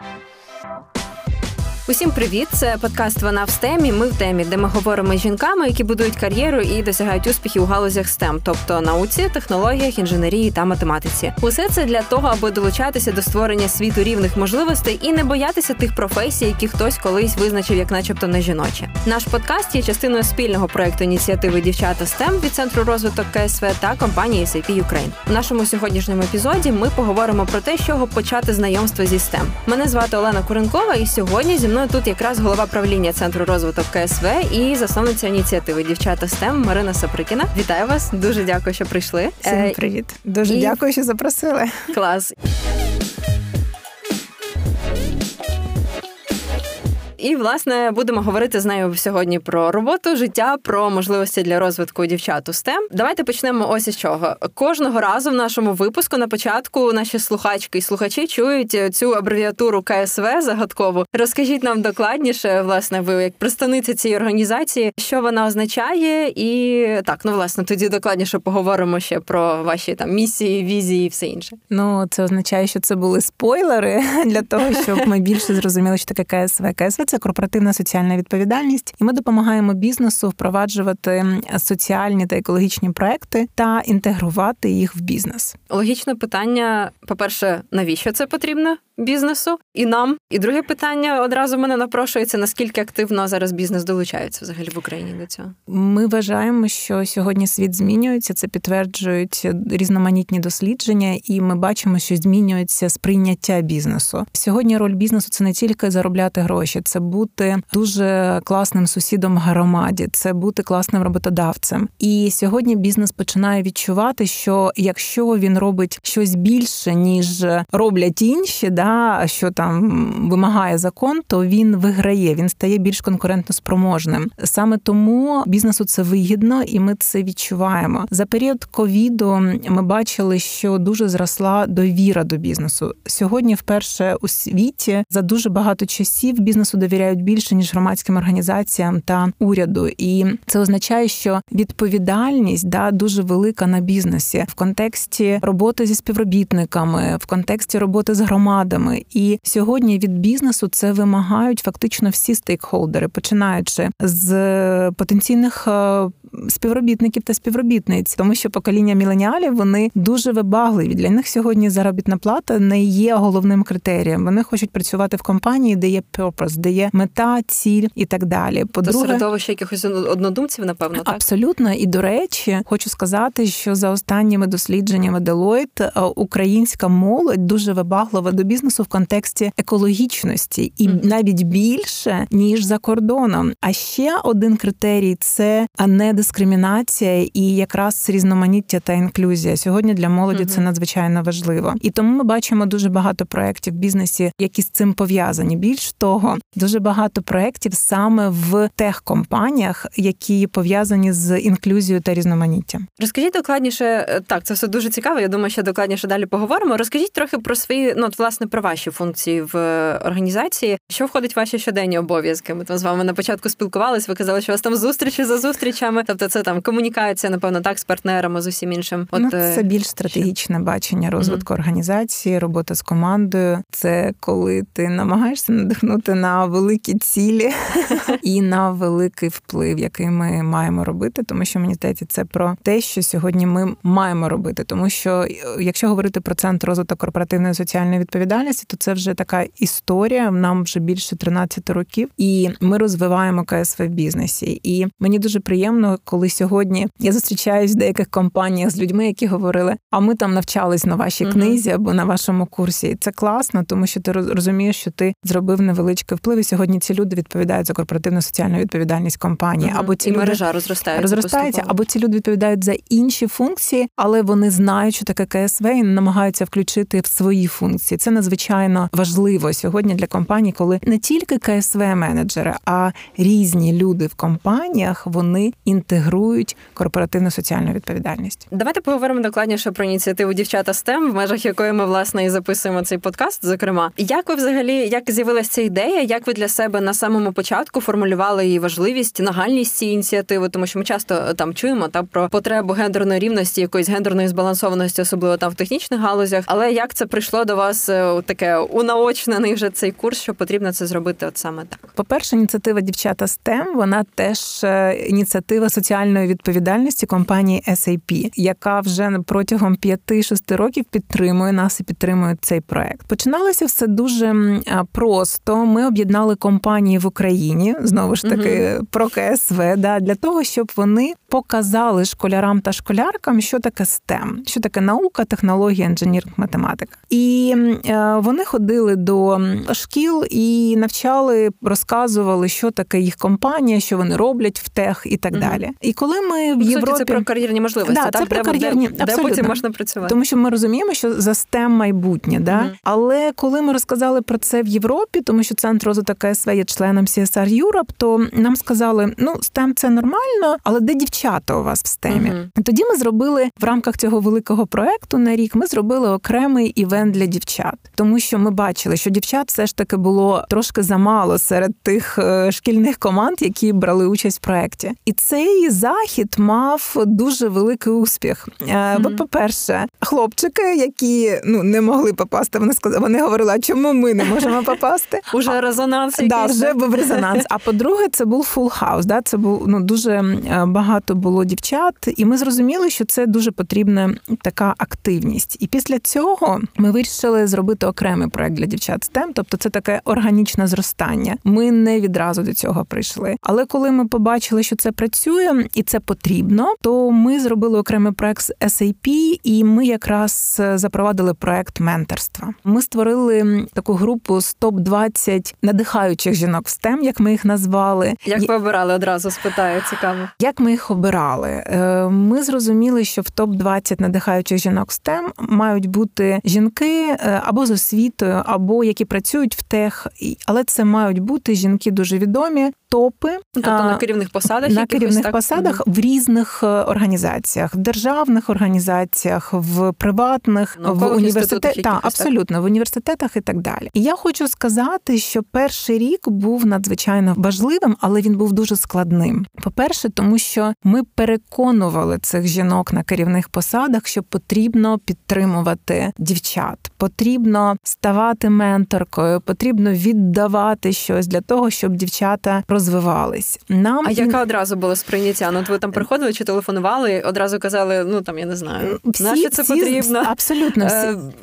Thank you. Усім привіт! Це подкаст Вона в STEM Ми в темі, де ми говоримо з жінками, які будують кар'єру і досягають успіхів у галузях STEM, тобто науці, технологіях, інженерії та математиці. Усе це для того, аби долучатися до створення світу рівних можливостей і не боятися тих професій, які хтось колись визначив як, начебто, не жіночі. Наш подкаст є частиною спільного проекту ініціативи Дівчата STEM від центру розвиток КСВ та компанії SAP Ukraine. У нашому сьогоднішньому епізоді ми поговоримо про те, з чого почати знайомство зі STEM. Мене звати Олена Куренкова, і сьогодні зі мною мною тут якраз голова правління центру розвиток КСВ і засновниця ініціативи Дівчата СТЕМ Марина Саприкіна. Вітаю вас! Дуже дякую, що прийшли. Всім е, привіт, дуже і... дякую, що запросили. Клас. І власне будемо говорити з нею сьогодні про роботу, життя, про можливості для розвитку дівчат у STEM. Давайте почнемо ось із чого. Кожного разу в нашому випуску на початку наші слухачки і слухачі чують цю абревіатуру КСВ загадкову. Розкажіть нам докладніше, власне, ви як представниця цієї організації, що вона означає, і так, ну власне, тоді докладніше поговоримо ще про ваші там місії, візії і все інше. Ну це означає, що це були спойлери для того, щоб ми більше зрозуміли, що таке КСВ. КСВ це корпоративна соціальна відповідальність, і ми допомагаємо бізнесу впроваджувати соціальні та екологічні проекти та інтегрувати їх в бізнес. Логічне питання: по перше, навіщо це потрібно? Бізнесу і нам. І друге питання одразу мене напрошується: наскільки активно зараз бізнес долучається взагалі в Україні до цього? Ми вважаємо, що сьогодні світ змінюється. Це підтверджують різноманітні дослідження, і ми бачимо, що змінюється сприйняття бізнесу. Сьогодні роль бізнесу це не тільки заробляти гроші, це бути дуже класним сусідом громаді, це бути класним роботодавцем. І сьогодні бізнес починає відчувати, що якщо він робить щось більше ніж роблять інші, да що там вимагає закон, то він виграє, він стає більш конкурентно спроможним. Саме тому бізнесу це вигідно, і ми це відчуваємо. За період ковіду ми бачили, що дуже зросла довіра до бізнесу. Сьогодні, вперше у світі, за дуже багато часів бізнесу довіряють більше ніж громадським організаціям та уряду, і це означає, що відповідальність да дуже велика на бізнесі в контексті роботи зі співробітниками, в контексті роботи з громадами ризиками. І сьогодні від бізнесу це вимагають фактично всі стейкхолдери, починаючи з потенційних е, співробітників та співробітниць, тому що покоління міленіалів вони дуже вибагливі. Для них сьогодні заробітна плата не є головним критерієм. Вони хочуть працювати в компанії, де є purpose, де є мета, ціль і так далі. По-друге, До середовища якихось однодумців, напевно, так? абсолютно. І до речі, хочу сказати, що за останніми дослідженнями Deloitte е, українська молодь дуже вибаглива до бізнесу в контексті екологічності, і навіть більше ніж за кордоном. А ще один критерій це не дискримінація і якраз різноманіття та інклюзія. Сьогодні для молоді uh-huh. це надзвичайно важливо. І тому ми бачимо дуже багато проєктів в бізнесі, які з цим пов'язані. Більш того, дуже багато проєктів саме в техкомпаніях, які пов'язані з інклюзією та різноманіттям. Розкажіть докладніше, е, так це все дуже цікаво. Я думаю, що докладніше далі поговоримо. Розкажіть трохи про свої, ну от, власне про ваші функції в е, організації. Що входить в ваші щоденні обов'язки? Ми там з вами на початку спілкувалися. Ви казали, що у вас там зустрічі за зустрічами. Тобто, це там комунікація, напевно, так з партнерами з усім іншим. От ну, це е, більш стратегічне що? бачення розвитку mm-hmm. організації, робота з командою. Це коли ти намагаєшся надихнути на великі цілі і на великий вплив, який ми маємо робити, тому що мені здається, це про те, що сьогодні ми маємо робити. Тому що е, якщо говорити про центр розвитку корпоративної соціальної відповідальності, то це вже така історія. Нам вже більше 13 років, і ми розвиваємо КСВ в бізнесі. І мені дуже приємно, коли сьогодні я зустрічаюсь в деяких компаніях з людьми, які говорили: а ми там навчались на вашій uh-huh. книзі або на вашому курсі. І це класно, тому що ти розумієш, що ти зробив невеличкий вплив. І сьогодні ці люди відповідають за корпоративну соціальну відповідальність компанії. Uh-huh. Або ці і люди мережа розростається, розростається, або ці люди відповідають за інші функції, але вони знають, що таке КСВ і намагаються включити в свої функції. Це надзвичайно важливо сьогодні для компаній, коли не тільки КСВ менеджери, а різні люди в компаніях вони інтегрують інтегрують корпоративну соціальну відповідальність. Давайте поговоримо докладніше про ініціативу дівчата STEM, в межах якої ми власне і записуємо цей подкаст. Зокрема, як ви взагалі як з'явилася ця ідея? Як ви для себе на самому початку формулювали її важливість, нагальність цієї ініціативи? Тому що ми часто е, там чуємо та про потребу гендерної рівності, якоїсь гендерної збалансованості, особливо там в технічних галузях. Але як це прийшло до вас е, таке унаочнений вже цей курс, що потрібно це зробити? От саме так. По перше, ініціатива дівчата STEM, вона теж е, ініціатива соціальної відповідальності компанії SAP, яка вже протягом 5-6 років підтримує нас і підтримує цей проект. Починалося все дуже просто. Ми об'єднали компанії в Україні знову ж таки угу. про КСВ, да, для того, щоб вони показали школярам та школяркам, що таке STEM, що таке наука, технологія, інженіринг, математика. І е, вони ходили до шкіл і навчали, розказували, що таке їх компанія, що вони роблять в тех і так угу. далі. І коли ми в Європі це про кар'єрні можливості, да, так? це про кар'єрні де, де потім можна працювати, тому що ми розуміємо, що за STEM майбутнє, да угу. але коли ми розказали про це в Європі, тому що центр розвитку КСВ є членом CSR Europe, то нам сказали, ну STEM це нормально, але де дівчата у вас в STEM? Угу. Тоді ми зробили в рамках цього великого проекту на рік. Ми зробили окремий івент для дівчат, тому що ми бачили, що дівчат все ж таки було трошки замало серед тих е, шкільних команд, які брали участь в проекті. І цей захід мав дуже великий успіх. Е, бо, по-перше, хлопчики, які ну не могли попасти, вони сказали, вони говорили, а чому ми не можемо попасти? Уже резонанс. Да, вже був резонанс. А по-друге, це був full house. Да, це був ну дуже е, багато було дівчат, і ми зрозуміли, що це дуже потрібна така активність. І після цього ми вирішили зробити окремий проект для дівчат STEM, тобто це таке органічне зростання. Ми не відразу до цього прийшли. Але коли ми побачили, що це працює і це потрібно, то ми зробили окремий проект з SAP, і ми якраз е, запровадили проект менторства. Ми створили таку групу з топ 20 надихаючих жінок в STEM, як ми їх назвали. Як ви обирали одразу? Спитаю, цікаво. Як ми їх обирали? Е, ми зрозуміли, що в топ 20 надихаючих жінок в STEM мають бути жінки е, або з освітою, або які працюють в тех, але це мають бути жінки дуже відомі, топи ну, тобто на керівних посадах на керівних так? посадах в різних е, організаціях, в державних організаціях, в приватних, Наукових в університетах та абсолютно в університетах і так далі. І я хочу сказати, що перший рік був надзвичайно важливим, але він був дуже складним. По перше, тому що ми переконували цих жінок на керівних посадах, що потрібно підтримувати дівчат, потрібно ставати менторкою, потрібно віддавати щось для того, щоб дівчата розвивались. Нам а яка одразу було сприйняття? Ну, ви там приходили чи телефонували? Одразу казали, ну там я не знаю, всі, це всі, потрібно абсолютно всі.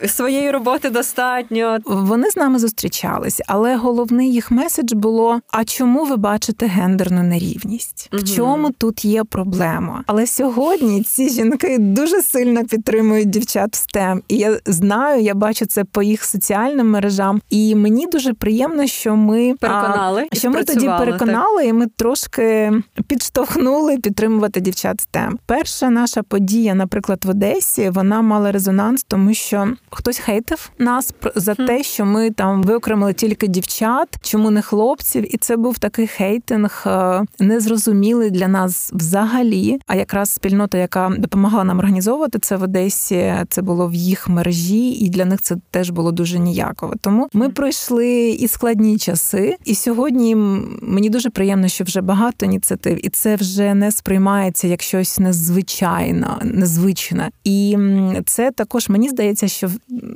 Е, своєї роботи достатньо. Вони з нами зустрічались, але головний їх меседж було: а чому ви бачите гендерну нерівність? В чому тут є проблема? Але сьогодні ці жінки дуже сильно підтримують дівчат в STEM. І я знаю, я бачу це по їх соціальним мережам. І мені дуже приємно, що ми переконали, а, що ми тоді переконали, так. і ми трошки підштовхнули підтримувати дівчат STEM. Перша наша подія, наприклад, в Одесі, вона мала резонанс, тому що хтось хейтив нас за те, що ми там виокремили тільки дівчат, чому не хлопців, і це був такий хейтинг е, незрозумілий для нас взагалі. А якраз спільнота, яка допомагала нам організовувати це в Одесі, це було в їх мережі, і для них це теж було дуже ніяково. Тому ми пройшли і складні часи, і сьогодні мені дуже приємно, що вже багато ініціатив, і це вже не сприймається як щось незвичайне, незвичне. І це також мені здається, що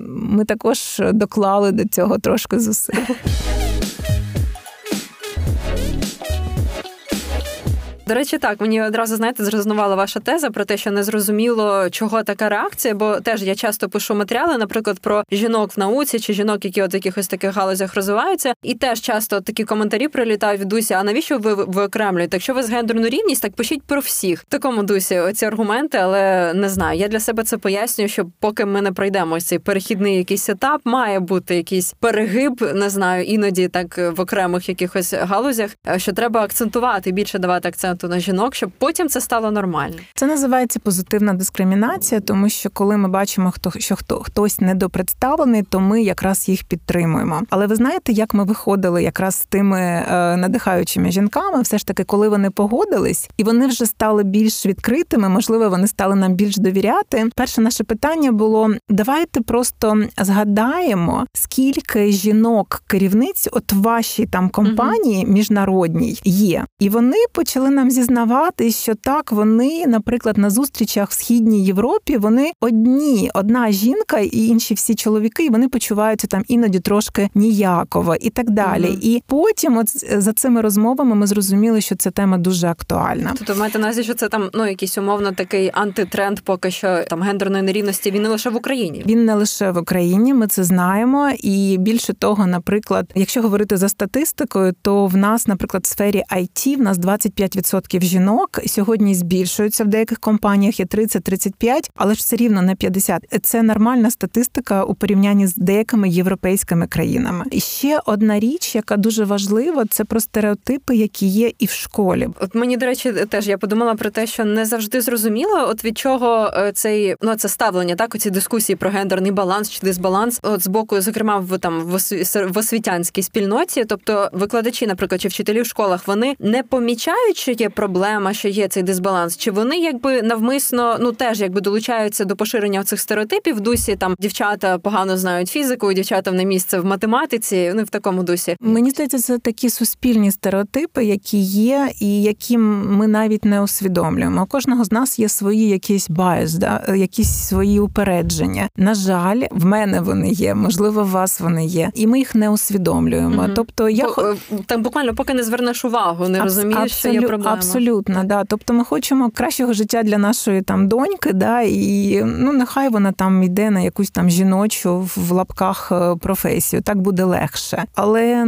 ми також доклали до цього трошки зусиль. До речі, так мені одразу знаєте, зрезонувала ваша теза про те, що не зрозуміло, чого така реакція, бо теж я часто пишу матеріали, наприклад, про жінок в науці чи жінок, які от якихось таких галузях розвиваються, і теж часто такі коментарі прилітають в дусі. А навіщо ви виокремлюєте? Якщо ви з гендерну рівність, так пишіть про всіх в такому дусі. Оці аргументи, але не знаю. Я для себе це пояснюю, що поки ми не пройдемо цей перехідний якийсь етап, має бути якийсь перегиб, не знаю, іноді так в окремих якихось галузях, що треба акцентувати більше давати акцент акценту на жінок, щоб потім це стало нормально. Це називається позитивна дискримінація, тому що коли ми бачимо, хто що хто хтось недопредставлений, то ми якраз їх підтримуємо. Але ви знаєте, як ми виходили якраз з тими е, надихаючими жінками, все ж таки, коли вони погодились, і вони вже стали більш відкритими, можливо, вони стали нам більш довіряти. Перше наше питання було: давайте просто згадаємо, скільки жінок керівниць от вашій там компанії міжнародній є, і вони почали нам зізнавати, що так вони, наприклад, на зустрічах в східній Європі вони одні, одна жінка і інші всі чоловіки, і вони почуваються там іноді трошки ніяково і так далі. mm І потім, от за цими розмовами, ми зрозуміли, що ця тема дуже актуальна. Тобто маєте на увазі, що це там ну якийсь умовно такий антитренд, поки що там гендерної нерівності. Він не лише в Україні. Він не лише в Україні. Ми це знаємо. І більше того, наприклад, якщо говорити за статистикою, то в нас, наприклад, в сфері IT в нас 25% жінок сьогодні збільшуються в деяких компаніях. Є 30-35%, але ж все рівно не 50%. Це нормальна статистика у порівнянні з деякими європейськими країнами. І ще одна річ, яка дуже важлива, це про стереотипи, які є і в школі. От мені до речі, теж я подумала про те, що не завжди зрозуміло, от від чого е, цей ну це ставлення, так оці дискусії про гендерний баланс чи дисбаланс, от з боку, зокрема, в там в освітянській спільноті, тобто викладачі, наприклад, чи вчителі в школах, вони не помічають, є проблема, що є цей дисбаланс, чи вони якби навмисно ну теж якби долучаються до поширення цих стереотипів в дусі. Там дівчата погано знають фізику, дівчата не місце в математиці. Ну в такому дусі. Мені здається, це такі суспільні стереотипи, які є, і які ми навіть не усвідомлюємо. У кожного з нас є свої якісь bias, да якісь свої упередження. На жаль, в мене вони є, можливо, у вас вони є, і ми їх не усвідомлюємо. mm Тобто я Бо, е, там буквально поки не звернеш увагу, не Абс- розумієш, абсолю... що є проблема. Абсолютно, да. Тобто, ми хочемо кращого життя для нашої там доньки, да, і ну нехай вона там йде на якусь там жіночу в лапках е, професію, так буде легше. Але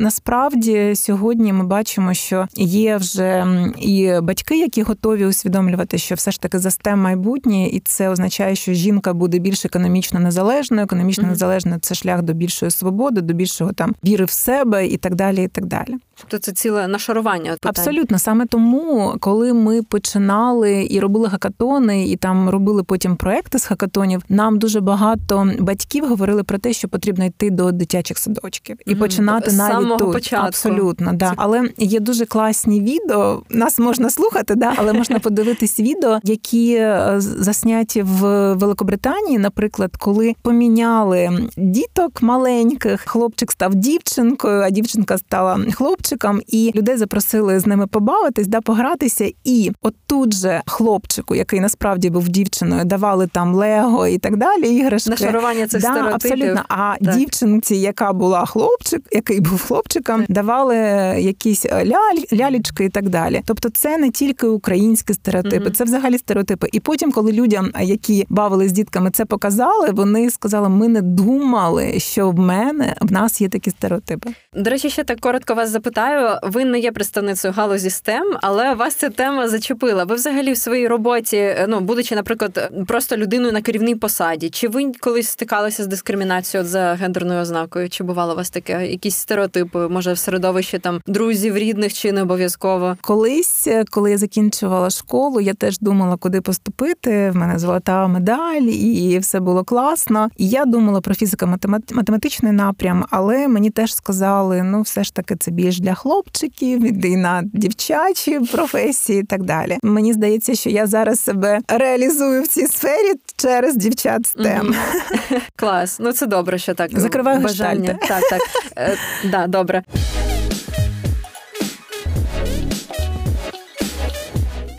насправді сьогодні ми бачимо, що є вже і батьки, які готові усвідомлювати, що все ж таки за STEM майбутнє, і це означає, що жінка буде більш економічно незалежною. Економічно mm-hmm. незалежна це шлях до більшої свободи, до більшого там віри в себе і так далі. і так далі. Тобто це ціле нашарування. Абсолютно саме тому, коли ми починали і робили хакатони, і там робили потім проекти з хакатонів, нам дуже багато батьків говорили про те, що потрібно йти до дитячих садочків і mm-hmm. починати з навіть самого тут. початку. Абсолютно, да. Але є дуже класні відео. Нас можна слухати, да, але можна подивитись відео, які е, засняті в Великобританії, наприклад, коли поміняли діток маленьких, хлопчик став дівчинкою, а дівчинка стала хлопчиком, і людей запросили з ними побавитись, да, погратися. І от тут же хлопчику, який насправді був дівчиною, давали там лего і так далі. Іграшки нашарування цих да, стереотипів. абсолютно. А так. дівчинці, яка була хлопчик, який був хлопчиком, давали якісь ляль, лялічки і так далі. Тобто, це не тільки українські стереотипи, mm це взагалі стереотипи. І потім, коли людям, які бавили з дітками, це показали, вони сказали: ми не думали, що в мене в нас є такі стереотипи. До речі, ще так коротко вас запитаю. Ви не є представницею галузі STEM, але вас ця тема зачепила. Ви взагалі в своїй роботі, ну будучи, наприклад, просто людиною на керівній посаді, чи ви колись стикалися з дискримінацією за гендерною ознакою? Чи бувало у вас таке? Якісь стереотипи, може в середовищі там друзів, рідних чи не обов'язково? Колись, коли я закінчувала школу, я теж думала, куди поступити. В мене золота медаль, і все було класно. І я думала про фізико-математичний напрям, але мені теж сказали: ну, все ж таки, це більш для хлопчиків, іди на дівчачі професії і так далі. Мені здається, що я зараз себе реалізую в цій сфері через дівчат STEM. Клас, ну це добре, що так закриваю бажання. Так, так. Е, да, добре.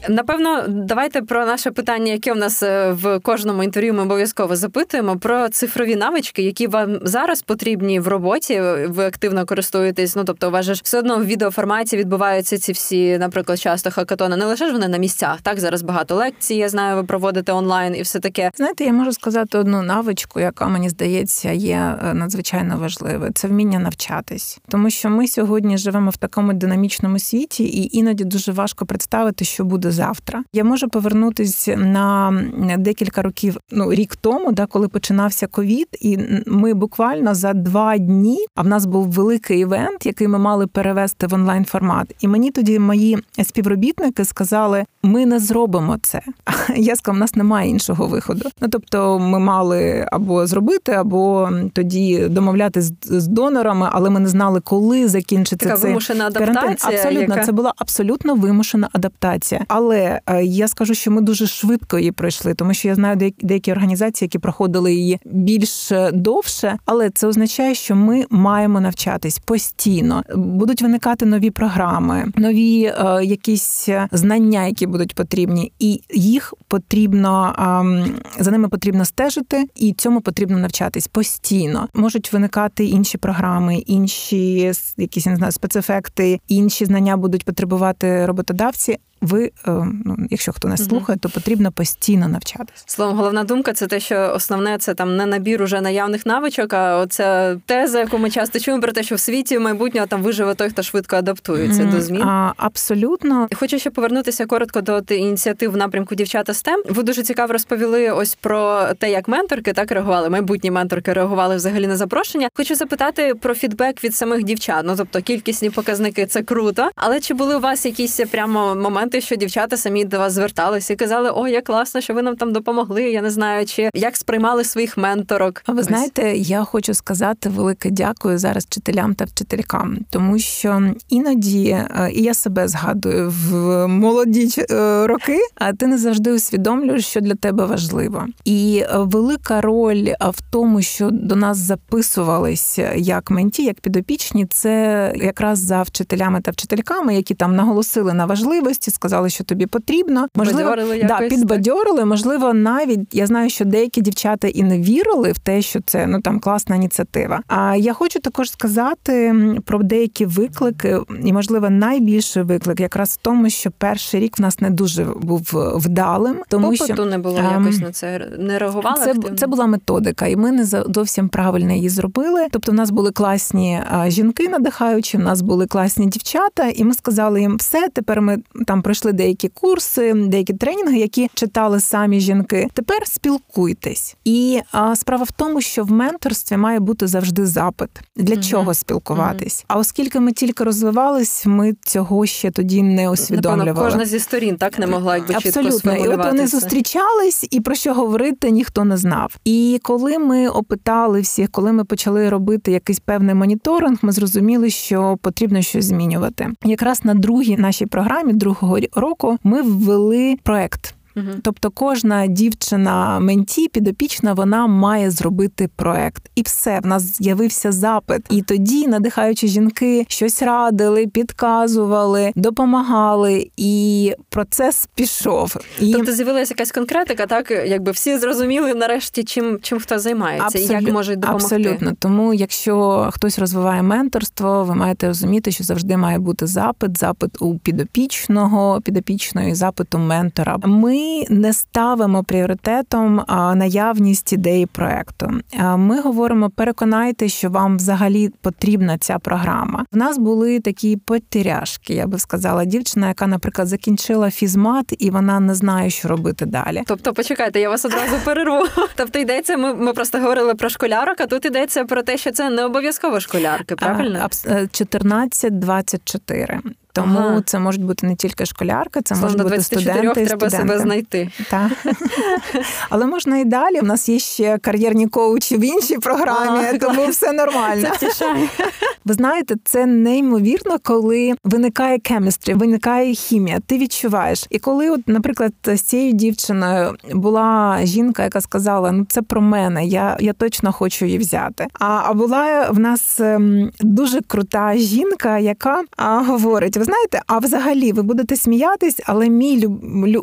Напевно, давайте про наше питання, яке в нас е, в кожному інтерв'ю ми обов'язково запитуємо про цифрові навички, які вам зараз потрібні в роботі. Ви активно користуєтесь. Ну тобто, у вас все одно в відеоформаті відбуваються ці всі, наприклад, часто хакатони. Не лише ж вони на місцях. Так зараз багато лекцій. Я знаю, ви проводите онлайн і все таке. Знаєте, я можу сказати одну навичку, яка мені здається є е, надзвичайно важливою. Це вміння навчатись, тому що ми сьогодні живемо в такому динамічному світі, і іноді дуже важко представити, що буде завтра. Я можу повернутися на декілька років, ну рік тому, да, коли починався ковід, і ми буквально за два дні. А в нас був великий івент, який ми мали перевести в онлайн формат. І мені тоді мої співробітники сказали: ми не зробимо це. Я сказала, у нас немає іншого виходу. Ну тобто, ми мали або зробити, або тоді домовлятися з донорами, але ми не знали, коли закінчиться Така цей вимушена адаптація. Карантин. Абсолютно, яка... це була абсолютно вимушена адаптація. Але е, я скажу, що ми дуже швидко її пройшли, тому що я знаю деякі організації, які проходили її більш довше, але це означає, що ми маємо навчатись постійно. Будуть виникати нові програми, нові е, якісь знання, які будуть потрібні, і їх потрібно е, за ними потрібно стежити, і цьому потрібно навчатись постійно. Можуть виникати інші програми, інші якісь не знаю, спецефекти, інші знання будуть потребувати роботодавці ви, е, ну якщо хто не слухає, то потрібно постійно навчатися. Словом, головна думка це те, що основне це там не набір уже наявних навичок, а оця теза, яку ми часто чуємо про те, що в світі майбутнього там виживе той, хто швидко адаптується mm, до змін. А, Абсолютно хочу ще повернутися коротко до ініціатив в напрямку дівчата STEM. Ви дуже цікаво розповіли ось про те, як менторки так реагували. Майбутні менторки реагували взагалі на запрошення. Хочу запитати про фідбек від самих дівчат. Ну тобто кількісні показники це круто, але чи були у вас якісь прямо моменти? Моменти, що дівчата самі до вас зверталися і казали, о, як класно, що ви нам там допомогли. Я не знаю, чи як сприймали своїх менторок. А ви Ось. знаєте, я хочу сказати велике дякую зараз вчителям та вчителькам, тому що іноді е, і я себе згадую в молоді е, роки, а ти не завжди усвідомлюєш, що для тебе важливо. І е, велика роль в тому, що до нас записувались як менті, як підопічні, це якраз за вчителями та вчительками, які там наголосили на важливості, сказали, що тобі потрібно. Можливо, да, підбадьорили. Можливо, навіть я знаю, що деякі дівчата і не вірили в те, що це ну там класна ініціатива. А я хочу також сказати про деякі виклики, і можливо найбільший виклик якраз в тому, що перший рік в нас не дуже був вдалим, тому Попиту що не було якось на це не реагували. Це активно? це була методика, і ми не зовсім правильно її зробили. Тобто, в нас були класні жінки, надихаючі, в нас були класні дівчата, і ми сказали їм, все тепер ми там пройшли деякі курси, деякі тренінги, які читали самі жінки. Тепер спілкуйтесь. І а, справа в тому, що в менторстві має бути завжди запит для mm чого спілкуватись. mm А оскільки ми тільки розвивались, ми цього ще тоді не усвідомлювали. Напевно, кожна зі сторін так не могла якби чітко Абсолютно. І от вони зустрічались, і про що говорити ніхто не знав. І коли ми опитали всіх, коли ми почали робити якийсь певний моніторинг, ми зрозуміли, що потрібно щось змінювати. Якраз на другій нашій програмі, другого року ми ввели проект. Угу. Тобто кожна дівчина менті підопічна вона має зробити проект, і все в нас з'явився запит. І тоді, надихаючи жінки, щось радили, підказували, допомагали, і процес пішов. І... Тобто з'явилася якась конкретика, так якби всі зрозуміли нарешті, чим чим хто займається, Абсолют... і як можуть допомогти. Абсолютно. Тому, якщо хтось розвиває менторство, ви маєте розуміти, що завжди має бути запит, запит у підопічного, підопічної запиту ментора. Ми не ставимо пріоритетом наявність ідеї проекту. Ми говоримо, переконайте, що вам взагалі потрібна ця програма. В нас були такі потеряшки, я би сказала, дівчина, яка, наприклад, закінчила фізмат, і вона не знає, що робити далі. Тобто, почекайте, я вас одразу перерву. Тобто йдеться, ми ми просто говорили про школярок, а тут йдеться про те, що це не обов'язково школярки, правильно? 14-24. Тому ага. це можуть бути не тільки школярка, це можуть бути студенти. Треба себе знайти. Так. Але можна і далі. У нас є ще кар'єрні коучі в іншій програмі, ага, тому клас. все нормально. Це втішає. Ви знаєте, це неймовірно, коли виникає кемістрі, виникає хімія. Ти відчуваєш. І коли, от, наприклад, з цією дівчиною була жінка, яка сказала: Ну це про мене, я я точно хочу її взяти. А а була в нас ем, дуже крута жінка, яка а, говорить ви знаєте, а взагалі ви будете сміятись, але мій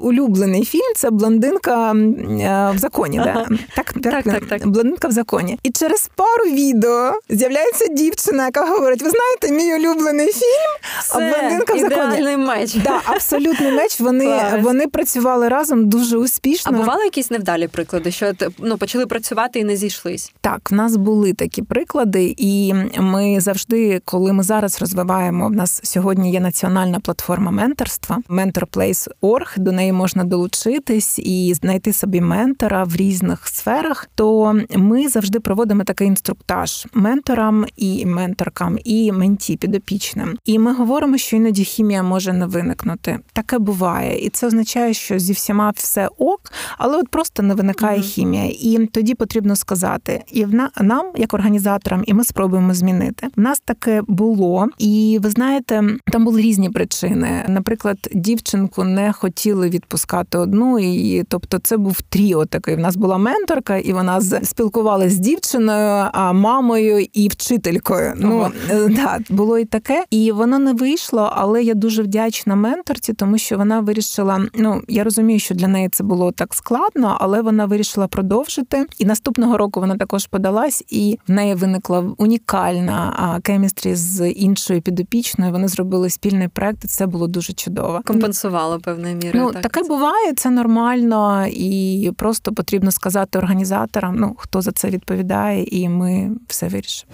улюблений фільм це блондинка е, в законі. Ага. Да? Так, так, так, так, так. Блондинка в законі. І через пару відео з'являється дівчина, яка говорить: ви знаєте, мій улюблений фільм Все, блондинка в законі. меч. Да, абсолютний меч. Вони вони працювали разом дуже успішно. А бували якісь невдалі приклади, що ну почали працювати і не зійшлись? Так, в нас були такі приклади, і ми завжди, коли ми зараз розвиваємо, в нас сьогодні є національна платформа менторства mentorplace.org, до неї можна долучитись і знайти собі ментора в різних сферах. То ми завжди проводимо такий інструктаж менторам і менторкам, і менті підопічним. І ми говоримо, що іноді хімія може не виникнути. Таке буває, і це означає, що зі всіма все ок, але от просто не виникає mm-hmm. хімія. І тоді потрібно сказати, і в нам, як організаторам, і ми спробуємо змінити. В нас таке було, і ви знаєте, там були різні причини. Наприклад, дівчинку не хотіли відпускати одну, і тобто, це був тріо такий. В нас була менторка, і вона спілкувалася з дівчиною, а мамою і вчителькою. Ну е, да, було і таке, і воно не вийшло. Але я дуже вдячна менторці, тому що вона вирішила. Ну я розумію, що для неї це було так складно, але вона вирішила продовжити. І наступного року вона також подалась, і в неї виникла унікальна кемістрі з іншою підопічною. Вони зробили спільний проект. і Це було дуже чудово. Компенсувало певною мірою. Ну так. таке буває, це нормально, і просто потрібно сказати організаторам, ну хто за це відповідає, і ми все вирішимо.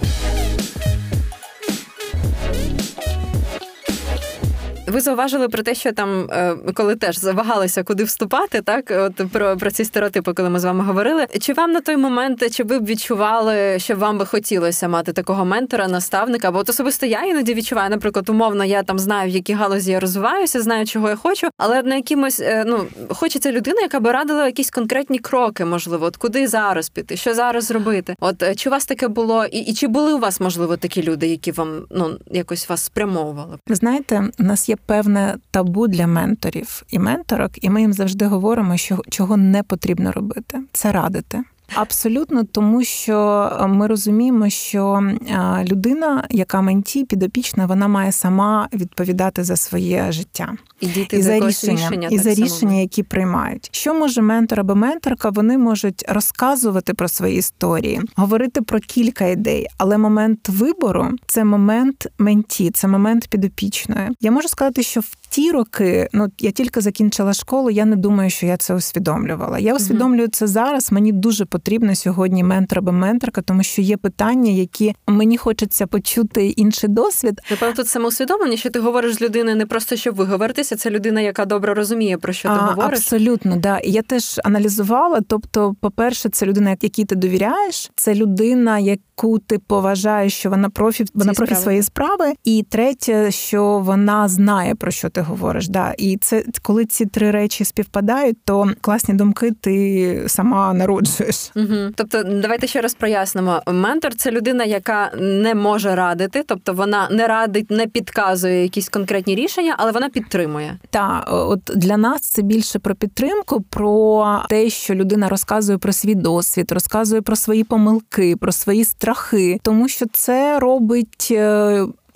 Ви зауважили про те, що там, е, коли теж завагалися, куди вступати, так от про про ці стереотипи, коли ми з вами говорили. Чи вам на той момент чи ви б відчували, що вам би хотілося мати такого ментора, наставника? Бо от особисто я іноді відчуваю, наприклад, умовно, я там знаю, в якій галузі я розвиваюся, знаю, чого я хочу, але на якимось е, ну хочеться людина, яка би радила якісь конкретні кроки, можливо, от куди зараз піти, що зараз зробити. От е, чи у вас таке було, і, і чи були у вас можливо такі люди, які вам ну якось вас спрямовували? Знаєте, у нас є певне табу для менторів і менторок, і ми їм завжди говоримо, що чого не потрібно робити це радити. Абсолютно, тому що е, ми розуміємо, що е, людина, яка менті підопічна, вона має сама відповідати за своє життя і діти і за рішення, рішення і за рішення, які приймають. Що може ментор або менторка? Вони можуть розказувати про свої історії, говорити про кілька ідей, але момент вибору це момент менті, це момент підопічної. Я можу сказати, що в ті роки, ну я тільки закінчила школу, я не думаю, що я це усвідомлювала. Я усвідомлюю це зараз. Мені дуже потрібно сьогодні ментор або менторка, тому що є питання, які мені хочеться почути інший досвід. Напевно, тут самоусвідомлення, що ти говориш з людиною не просто щоб виговоритися. Це людина, яка добре розуміє про що ти а, говориш. Абсолютно, да. І я теж аналізувала. Тобто, по-перше, це людина, якій ти довіряєш, це людина, яку ти поважаєш, що вона профі, вона профі своєї справи. І третє, що вона знає про що ти говориш. Да. І це коли ці три речі співпадають, то класні думки ти сама народжуєш. Угу. Тобто, давайте ще раз прояснимо. Ментор це людина, яка не може радити, тобто вона не радить, не підказує якісь конкретні рішення, але вона підтримує. Так, от для нас це більше про підтримку, про те, що людина розказує про свій досвід, розказує про свої помилки, про свої страхи, тому що це робить.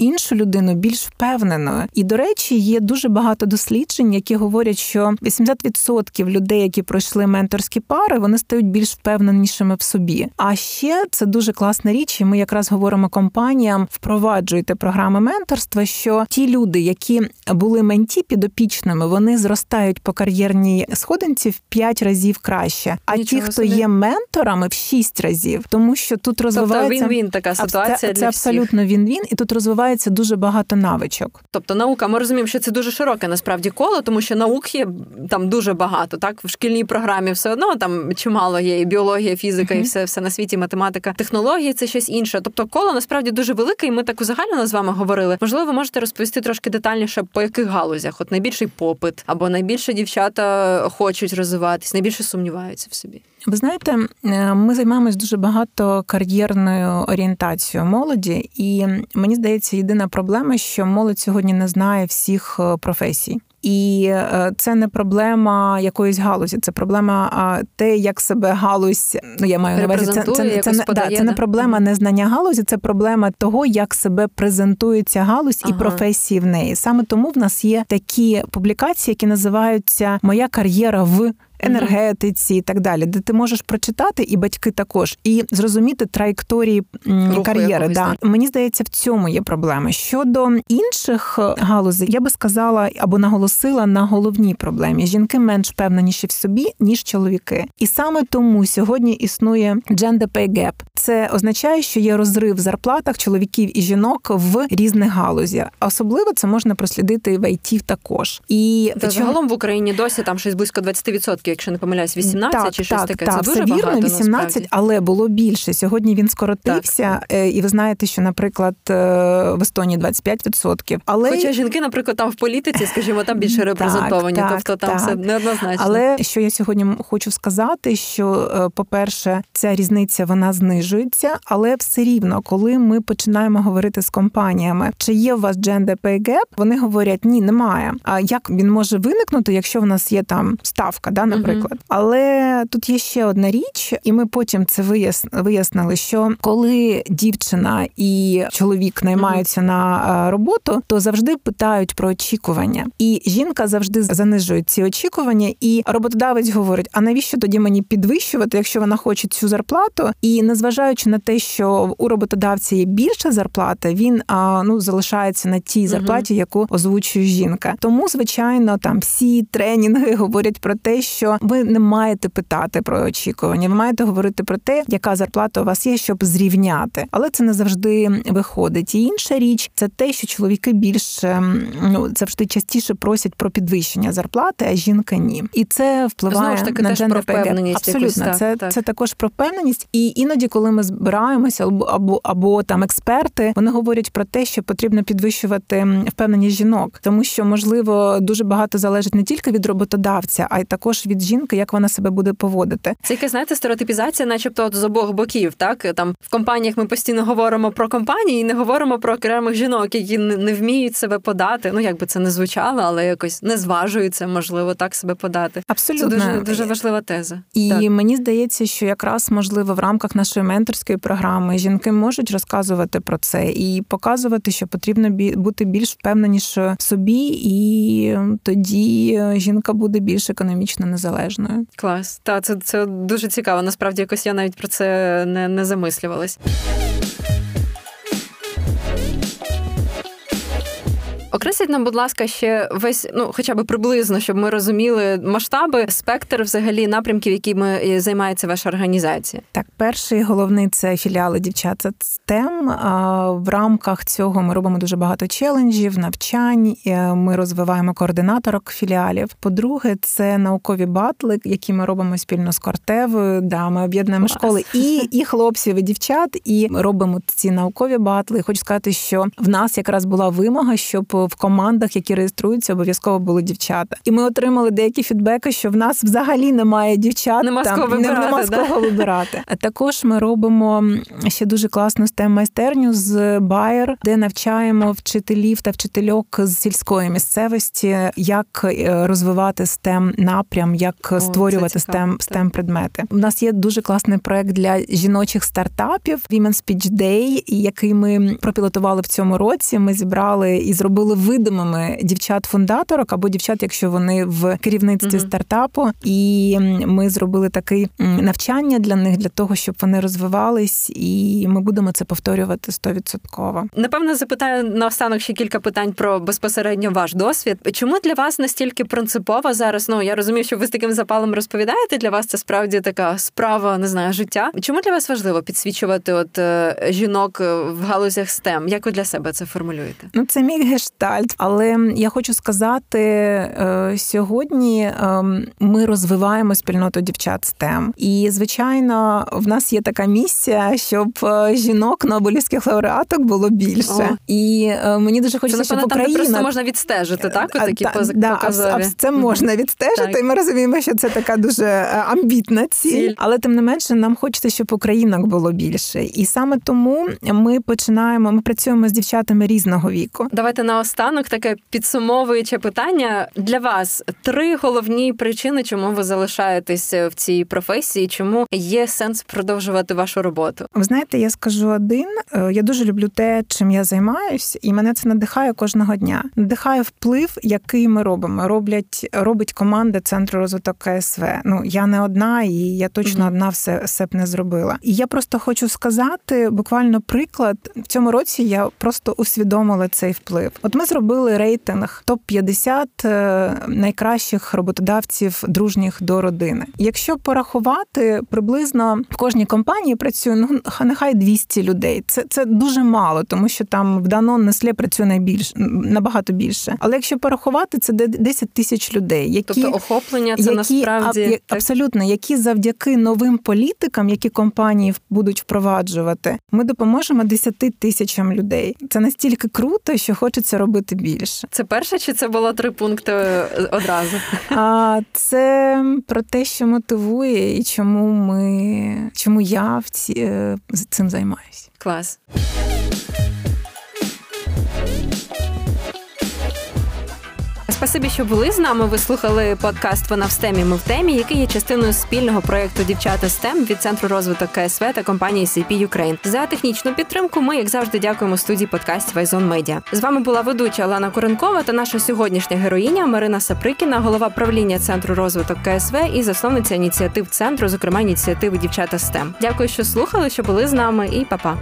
Іншу людину більш впевненою. І до речі, є дуже багато досліджень, які говорять, що 80% людей, які пройшли менторські пари, вони стають більш впевненішими в собі. А ще це дуже класна річ, і ми якраз говоримо компаніям, впроваджуйте програми менторства. Що ті люди, які були менті підопічними, вони зростають по кар'єрній сходинці в 5 разів краще. А Нічого ті, хто собі. є менторами, в 6 разів, тому що тут тобто розвивається тобто він-він така ситуація. Це, для це абсолютно він-він, і тут розвивається розвивається дуже багато навичок. Тобто наука, ми розуміємо, що це дуже широке насправді коло, тому що наук є там дуже багато. Так в шкільній програмі все одно там чимало є і біологія, фізика, і все все на світі, математика, технології це щось інше. Тобто, коло насправді дуже велике, і ми так узагальнено з вами говорили. Можливо, ви можете розповісти трошки детальніше, по яких галузях, от найбільший попит, або найбільше дівчата хочуть розвиватись, найбільше сумніваються в собі. Ви знаєте, е, ми займаємось дуже багато кар'єрною орієнтацією молоді, і мені здається, єдина проблема, що молодь сьогодні не знає всіх е, професій. І е, це не проблема якоїсь галузі, це проблема те, як себе галузь. Ну я маю на увазі, це це, це, це, не, да, це не проблема незнання галузі, це проблема того, як себе презентується галузь ага. і професії в неї. Саме тому в нас є такі публікації, які називаються Моя кар'єра в енергетиці і так далі, де ти можеш прочитати, і батьки також, і зрозуміти траєкторії Руху кар'єри. Да. Мені здається, в цьому є проблеми. Щодо інших галузей, я би сказала або наголосила на головній проблемі: жінки менш впевненіші в собі ніж чоловіки, і саме тому сьогодні існує gender pay gap. Це означає, що є розрив в зарплатах чоловіків і жінок в різних галузях. Особливо це можна прослідити в ІТ також. І Та загалом в Україні досі там щось близько 20%, якщо не помиляюсь, 18 так, чи щось так, таке. Так, це дуже все вірно, багато, 18, насправді. але було більше. Сьогодні він скоротився, так. Е, і ви знаєте, що, наприклад, е, в Естонії 25%. Але хоча жінки, наприклад, там в політиці, скажімо, там більше репрезентовані, так, тобто там так. все неоднозначно. Але що я сьогодні хочу сказати, що, е, по-перше, ця різниця вона знижується, але все рівно, коли ми починаємо говорити з компаніями, чи є у вас gender pay gap, вони говорять, ні, немає. А як він може виникнути, якщо в нас є там ставка, да, наприклад? Uh-huh. Але тут є ще одна річ, і ми потім це вияснили, що коли дівчина і чоловік наймаються uh-huh. на роботу, то завжди питають про очікування, і жінка завжди занижує ці очікування, і роботодавець говорить: а навіщо тоді мені підвищувати, якщо вона хоче цю зарплату? І незважаючи на те, що у роботодавця є більша зарплата, він ну залишається на тій зарплаті, uh-huh. яку озвучує жінка. Тому, звичайно, там всі тренінги говорять про те, що ви не маєте питати про очікування, ви маєте говорити про те, яка зарплата у вас є, щоб зрівняти, але це не завжди виходить. І інша річ це те, що чоловіки більше ну завжди частіше просять про підвищення зарплати, а жінка ні. І це впливає ж таки, на про впевненість. Абсолютно, якось, це так, це також про впевненість. І іноді, коли ми збираємося, або або або там експерти, вони говорять про те, що потрібно підвищувати впевненість жінок, тому що можливо дуже багато залежить не тільки від роботодавця, а й також від жінки, як вона себе буде поводити. Це яке, знаєте, стереотипізація, начебто от з обох боків. Так там в компаніях ми постійно говоримо про компанії і не говоримо про окремих жінок, які не вміють себе подати. Ну як би це не звучало, але якось не зважуються, можливо, так себе подати. Абсолютно Це дуже дуже важлива теза. І так. мені здається, що якраз можливо в рамках нашої менторської програми жінки можуть розказувати про це і показувати, що потрібно бути більш впевненішою в собі, і тоді жінка буде більш економічно незалежною. Клас, та це це дуже цікаво. Насправді якось я навіть про це не, не замислювалась. Окресліть нам, будь ласка, ще весь, ну хоча б приблизно, щоб ми розуміли масштаби, спектр взагалі напрямків, якими е, займається ваша організація. Так, перший головний це філіали дівчат STEM. В рамках цього ми робимо дуже багато челенджів, навчань. Е, ми розвиваємо координаторок філіалів. По-друге, це наукові батли, які ми робимо спільно з Кортевою. Да, ми об'єднуємо Клас. школи і і хлопців, і дівчат, і робимо ці наукові батли. Хочу сказати, що в нас якраз була вимога, щоб в командах, які реєструються, обов'язково були дівчата. І ми отримали деякі фідбеки, що в нас взагалі немає дівчат. Нема там, кого вибирати, нема з кого вибирати. А також ми робимо ще дуже класну stem майстерню з Байер, де навчаємо вчителів та вчительок з сільської місцевості, як е, розвивати stem напрям, як О, створювати stem, stem предмети. У нас є дуже класний проект для жіночих стартапів Women's Speech Day, який ми пропілотували в цьому році. Ми зібрали і зробили були видимими дівчат-фундаторок або дівчат, якщо вони в керівництві uh стартапу, і ми зробили таке навчання для них для того, щоб вони розвивались, і ми будемо це повторювати стовідсотково. Напевно, запитаю наостанок ще кілька питань про безпосередньо ваш досвід. Чому для вас настільки принципово зараз? Ну я розумію, що ви з таким запалом розповідаєте. Для вас це справді така справа, не знаю, життя. Чому для вас важливо підсвічувати от е, жінок в галузях STEM? Як ви для себе це формулюєте? Ну це мій гештальт гештальт. Але я хочу сказати, е, сьогодні ем, ми розвиваємо спільноту дівчат STEM. І, звичайно, в нас є така місія, щоб е, жінок Нобелівських лауреаток було більше. О. І е, мені дуже хочеться, щоб Україна... Там просто можна відстежити, так? Такі та, да, показові. Це можна відстежити, і ми розуміємо, що це така дуже амбітна ціль. ціль. Але тим не менше, нам хочеться, щоб українок було більше. І саме тому ми починаємо, ми працюємо з дівчатами різного віку. Давайте на наостанок таке підсумовуюче питання для вас: три головні причини, чому ви залишаєтесь в цій професії, чому є сенс продовжувати вашу роботу? Ви знаєте, я скажу один. Е, я дуже люблю те, чим я займаюсь, і мене це надихає кожного дня. Надихає вплив, який ми робимо. Роблять робить команда центру розвиток КСВ. Ну я не одна, і я точно одна все, все б не зробила. І я просто хочу сказати буквально приклад в цьому році. Я просто усвідомила цей вплив. От ми зробили рейтинг топ 50 е, найкращих роботодавців дружніх до родини. Якщо порахувати, приблизно в кожній компанії працює ну нехай 200 людей. Це це дуже мало, тому що там в Данон Несле працює найбільше набагато більше. Але якщо порахувати, це 10 тисяч людей, які тобто охоплення це які, насправді а, так? абсолютно, які завдяки новим політикам, які компанії будуть впроваджувати, ми допоможемо 10 тисячам людей. Це настільки круто, що хочеться робити більше. Це перше, чи це було три пункти е, одразу? А це про те, що мотивує, і чому ми чому я в ці е, цим займаюся. Клас. Спасибі, що були з нами. Ви слухали подкаст Вона в стемі. Ми в темі, який є частиною спільного проєкту Дівчата СТЕМ від центру розвиток КСВ та компанії CP Ukraine. За технічну підтримку. Ми, як завжди, дякуємо студії подкастів Айзон Медіа. З вами була ведуча Олена Коренкова та наша сьогоднішня героїня Марина Саприкіна, голова правління центру розвиток КСВ і засновниця ініціатив центру, зокрема ініціативи Дівчата СТЕМ. Дякую, що слухали, що були з нами, і па-па.